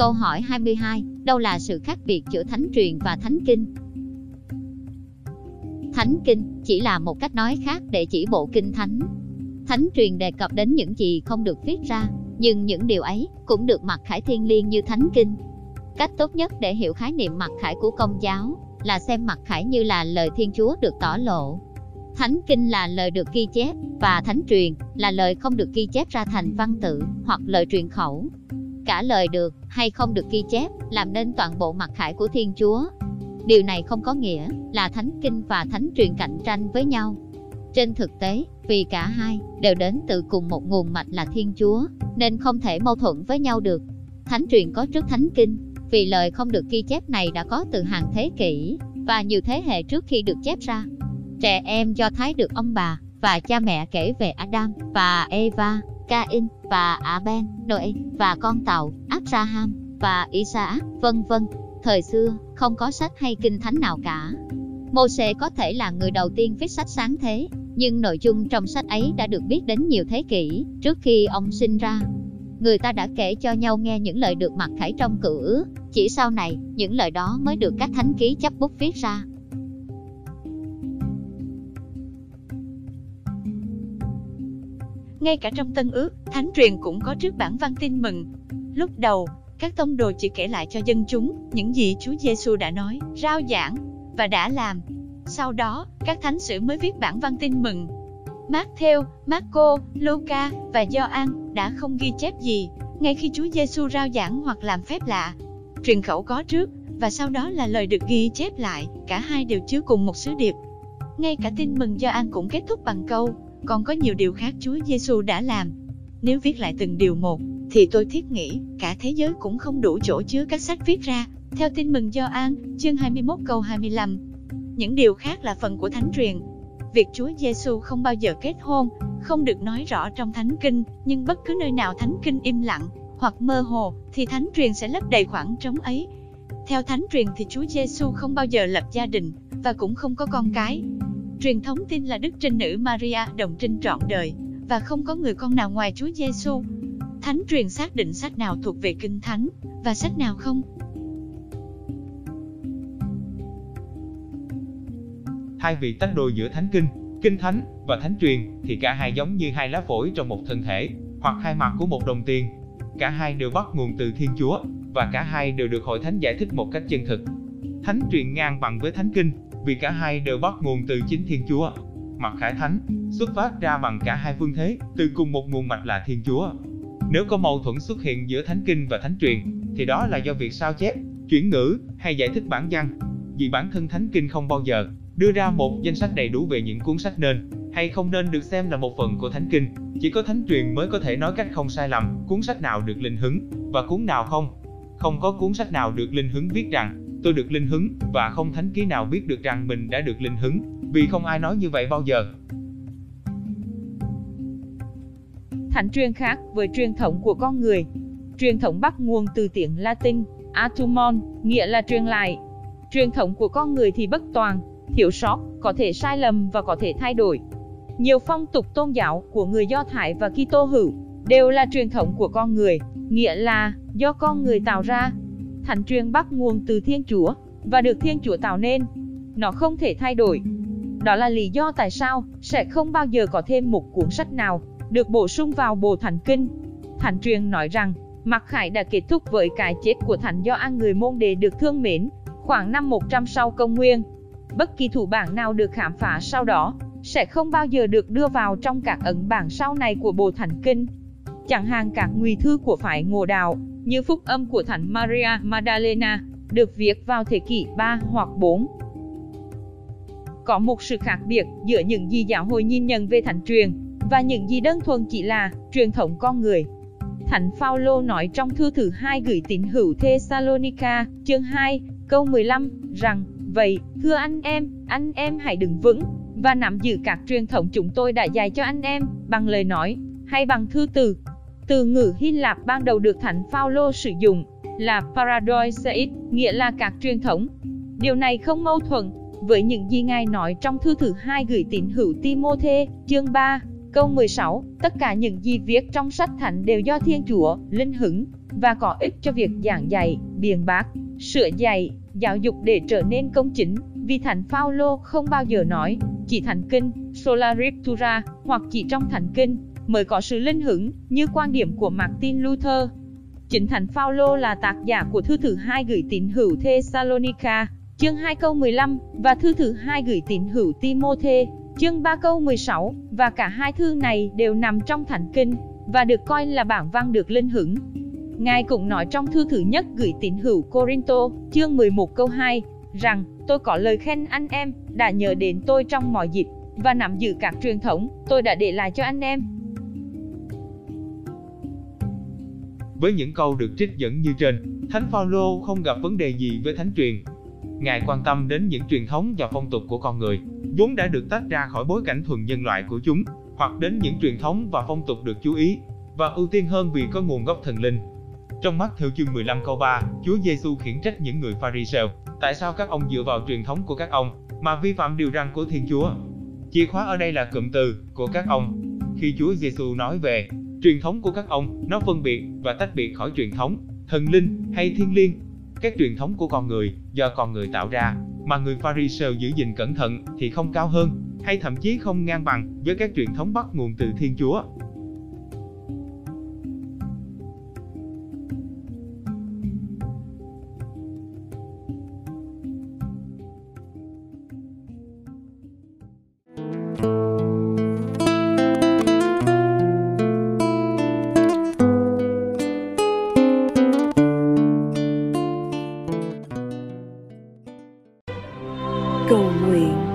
Câu hỏi 22, đâu là sự khác biệt giữa thánh truyền và thánh kinh? Thánh kinh chỉ là một cách nói khác để chỉ bộ kinh thánh. Thánh truyền đề cập đến những gì không được viết ra, nhưng những điều ấy cũng được mặc khải thiên liêng như thánh kinh. Cách tốt nhất để hiểu khái niệm mặc khải của công giáo là xem mặc khải như là lời Thiên Chúa được tỏ lộ. Thánh kinh là lời được ghi chép và thánh truyền là lời không được ghi chép ra thành văn tự hoặc lời truyền khẩu cả lời được hay không được ghi chép, làm nên toàn bộ mặt khải của Thiên Chúa. Điều này không có nghĩa là thánh kinh và thánh truyền cạnh tranh với nhau. Trên thực tế, vì cả hai đều đến từ cùng một nguồn mạch là Thiên Chúa, nên không thể mâu thuẫn với nhau được. Thánh truyền có trước thánh kinh, vì lời không được ghi chép này đã có từ hàng thế kỷ và nhiều thế hệ trước khi được chép ra. Trẻ em do Thái được ông bà và cha mẹ kể về Adam và Eva, Cain và Aben, Noe và con tàu, Abraham và Isaac, vân vân. Thời xưa, không có sách hay kinh thánh nào cả. Mô-xê có thể là người đầu tiên viết sách sáng thế, nhưng nội dung trong sách ấy đã được biết đến nhiều thế kỷ trước khi ông sinh ra. Người ta đã kể cho nhau nghe những lời được mặc khải trong cựu ước, chỉ sau này, những lời đó mới được các thánh ký chấp bút viết ra. Ngay cả trong Tân Ước, Thánh truyền cũng có trước bản văn tin mừng. Lúc đầu, các tông đồ chỉ kể lại cho dân chúng những gì Chúa Giêsu đã nói, rao giảng và đã làm. Sau đó, các thánh sử mới viết bản văn tin mừng. Matthew, Marco, Luca và Gioan đã không ghi chép gì, ngay khi Chúa Giêsu rao giảng hoặc làm phép lạ. Truyền khẩu có trước và sau đó là lời được ghi chép lại, cả hai đều chứa cùng một sứ điệp. Ngay cả tin mừng Gioan cũng kết thúc bằng câu còn có nhiều điều khác Chúa Giêsu đã làm. Nếu viết lại từng điều một, thì tôi thiết nghĩ cả thế giới cũng không đủ chỗ chứa các sách viết ra. Theo tin mừng do An, chương 21 câu 25. Những điều khác là phần của Thánh truyền. Việc Chúa Giêsu không bao giờ kết hôn, không được nói rõ trong Thánh kinh, nhưng bất cứ nơi nào Thánh kinh im lặng hoặc mơ hồ thì Thánh truyền sẽ lấp đầy khoảng trống ấy. Theo Thánh truyền thì Chúa Giêsu không bao giờ lập gia đình và cũng không có con cái. Truyền thống tin là Đức Trinh Nữ Maria đồng trinh trọn đời, và không có người con nào ngoài Chúa Giêsu. Thánh truyền xác định sách nào thuộc về Kinh Thánh, và sách nào không. Hai vị tách đôi giữa Thánh Kinh, Kinh Thánh và Thánh truyền thì cả hai giống như hai lá phổi trong một thân thể, hoặc hai mặt của một đồng tiền. Cả hai đều bắt nguồn từ Thiên Chúa, và cả hai đều được Hội Thánh giải thích một cách chân thực. Thánh truyền ngang bằng với Thánh Kinh, vì cả hai đều bắt nguồn từ chính Thiên Chúa. Mặt Khải Thánh xuất phát ra bằng cả hai phương thế, từ cùng một nguồn mạch là Thiên Chúa. Nếu có mâu thuẫn xuất hiện giữa Thánh Kinh và Thánh Truyền, thì đó là do việc sao chép, chuyển ngữ hay giải thích bản văn. Vì bản thân Thánh Kinh không bao giờ đưa ra một danh sách đầy đủ về những cuốn sách nên hay không nên được xem là một phần của Thánh Kinh. Chỉ có Thánh Truyền mới có thể nói cách không sai lầm cuốn sách nào được linh hứng và cuốn nào không. Không có cuốn sách nào được linh hứng viết rằng tôi được linh hứng, và không thánh ký nào biết được rằng mình đã được linh hứng, vì không ai nói như vậy bao giờ. Thánh truyền khác với truyền thống của con người. Truyền thống bắt nguồn từ tiếng Latin, atumon, nghĩa là truyền lại. Truyền thống của con người thì bất toàn, thiếu sót, có thể sai lầm và có thể thay đổi. Nhiều phong tục tôn giáo của người Do Thái và Kitô hữu đều là truyền thống của con người, nghĩa là do con người tạo ra, Thánh truyền bắt nguồn từ Thiên Chúa và được Thiên Chúa tạo nên. Nó không thể thay đổi. Đó là lý do tại sao sẽ không bao giờ có thêm một cuốn sách nào được bổ sung vào Bộ Thánh Kinh. Thánh truyền nói rằng, Mặc Khải đã kết thúc với cái chết của Thánh do An người môn đề được thương mến, khoảng năm 100 sau công nguyên. Bất kỳ thủ bản nào được khám phá sau đó, sẽ không bao giờ được đưa vào trong các ấn bản sau này của Bộ Thánh Kinh. Chẳng hạn các ngụy thư của phái Ngộ Đạo, như phúc âm của Thánh Maria Magdalena, được viết vào thế kỷ 3 hoặc 4. Có một sự khác biệt giữa những gì giáo hội nhìn nhận về thánh truyền và những gì đơn thuần chỉ là truyền thống con người. Thánh Phaolô nói trong thư thứ hai gửi tín hữu Thessalonica, chương 2, câu 15, rằng, Vậy, thưa anh em, anh em hãy đứng vững, và nắm giữ các truyền thống chúng tôi đã dạy cho anh em, bằng lời nói, hay bằng thư từ. Từ ngữ Hy Lạp ban đầu được Thánh Phaolô sử dụng là paradoxeis, nghĩa là các truyền thống. Điều này không mâu thuẫn với những gì Ngài nói trong thư thứ hai gửi tín hữu Timôthê, chương 3, câu 16, tất cả những gì viết trong sách thánh đều do Thiên Chúa, linh hứng, và có ích cho việc giảng dạy, biện bác, sửa dạy, giáo dục để trở nên công chính, vì Thánh Phaolô không bao giờ nói, chỉ Thánh Kinh, Sola Scriptura, hoặc chỉ trong Thánh Kinh, mới có sự linh hứng, như quan điểm của Martin Luther. Chính Thánh Phaolô là tác giả của thư thứ hai gửi tín hữu Thessalonica, chương 2 câu 15, và thư thứ hai gửi tín hữu Timôthê, chương 3 câu 16, và cả hai thư này đều nằm trong Thánh Kinh, và được coi là bản văn được linh hứng. Ngài cũng nói trong thư thứ nhất gửi tín hữu Corinto, chương 11 câu 2, rằng, tôi có lời khen anh em, đã nhớ đến tôi trong mọi dịp, và nắm giữ các truyền thống, tôi đã để lại cho anh em. Với những câu được trích dẫn như trên, Thánh Phaolô không gặp vấn đề gì với thánh truyền. Ngài quan tâm đến những truyền thống và phong tục của con người, vốn đã được tách ra khỏi bối cảnh thuần nhân loại của chúng, hoặc đến những truyền thống và phong tục được chú ý và ưu tiên hơn vì có nguồn gốc thần linh. Trong mắt theo chương 15 câu 3, Chúa Giêsu khiển trách những người Pharisee, tại sao các ông dựa vào truyền thống của các ông mà vi phạm điều răn của Thiên Chúa? Chìa khóa ở đây là cụm từ của các ông. Khi Chúa Giêsu nói về truyền thống của các ông, nó phân biệt và tách biệt khỏi truyền thống thần linh hay thiên liêng. Các truyền thống của con người do con người tạo ra, mà người Pharisee giữ gìn cẩn thận thì không cao hơn hay thậm chí không ngang bằng với các truyền thống bắt nguồn từ Thiên Chúa.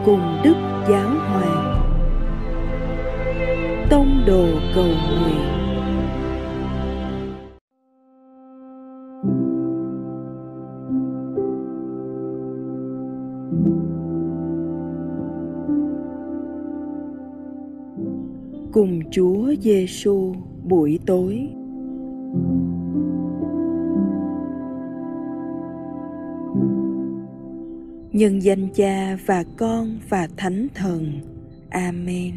Cùng Đức Giáo Hoàng. Tông đồ cầu nguyện. Cùng Chúa Giêsu buổi tối. Nhân danh cha và con và thánh thần. Amen.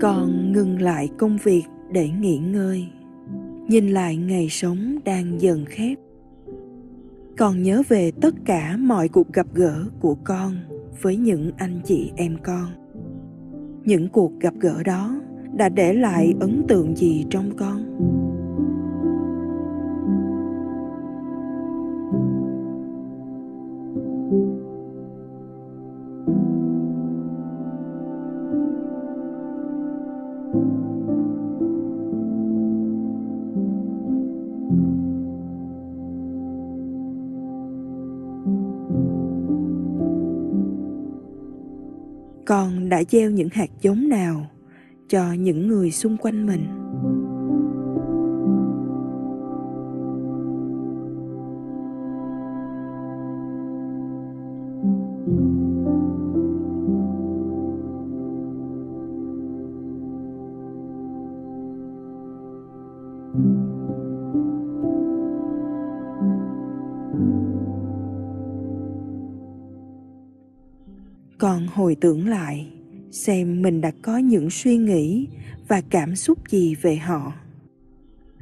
Con ngừng lại công việc để nghỉ ngơi. Nhìn lại ngày sống đang dần khép. Con nhớ về tất cả mọi cuộc gặp gỡ của con với những anh chị em con. Những cuộc gặp gỡ đó đã để lại ấn tượng gì trong con? Con đã gieo những hạt giống nào? Cho những người xung quanh mình. Còn hồi tưởng lại xem mình đã có những suy nghĩ và cảm xúc gì về họ.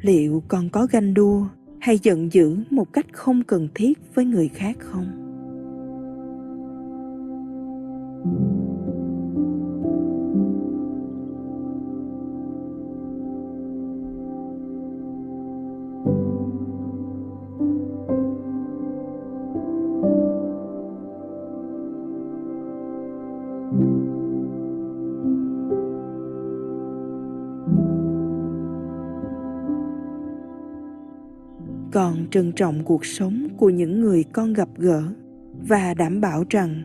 Liệu con có ganh đua hay giận dữ một cách không cần thiết với người khác không? Còn trân trọng cuộc sống của những người con gặp gỡ và đảm bảo rằng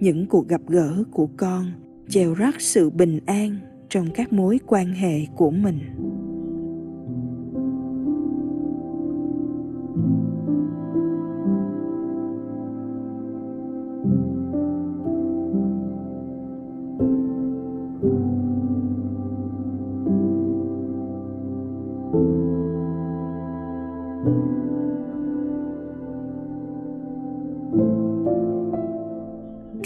những cuộc gặp gỡ của con gieo rắc sự bình an trong các mối quan hệ của mình.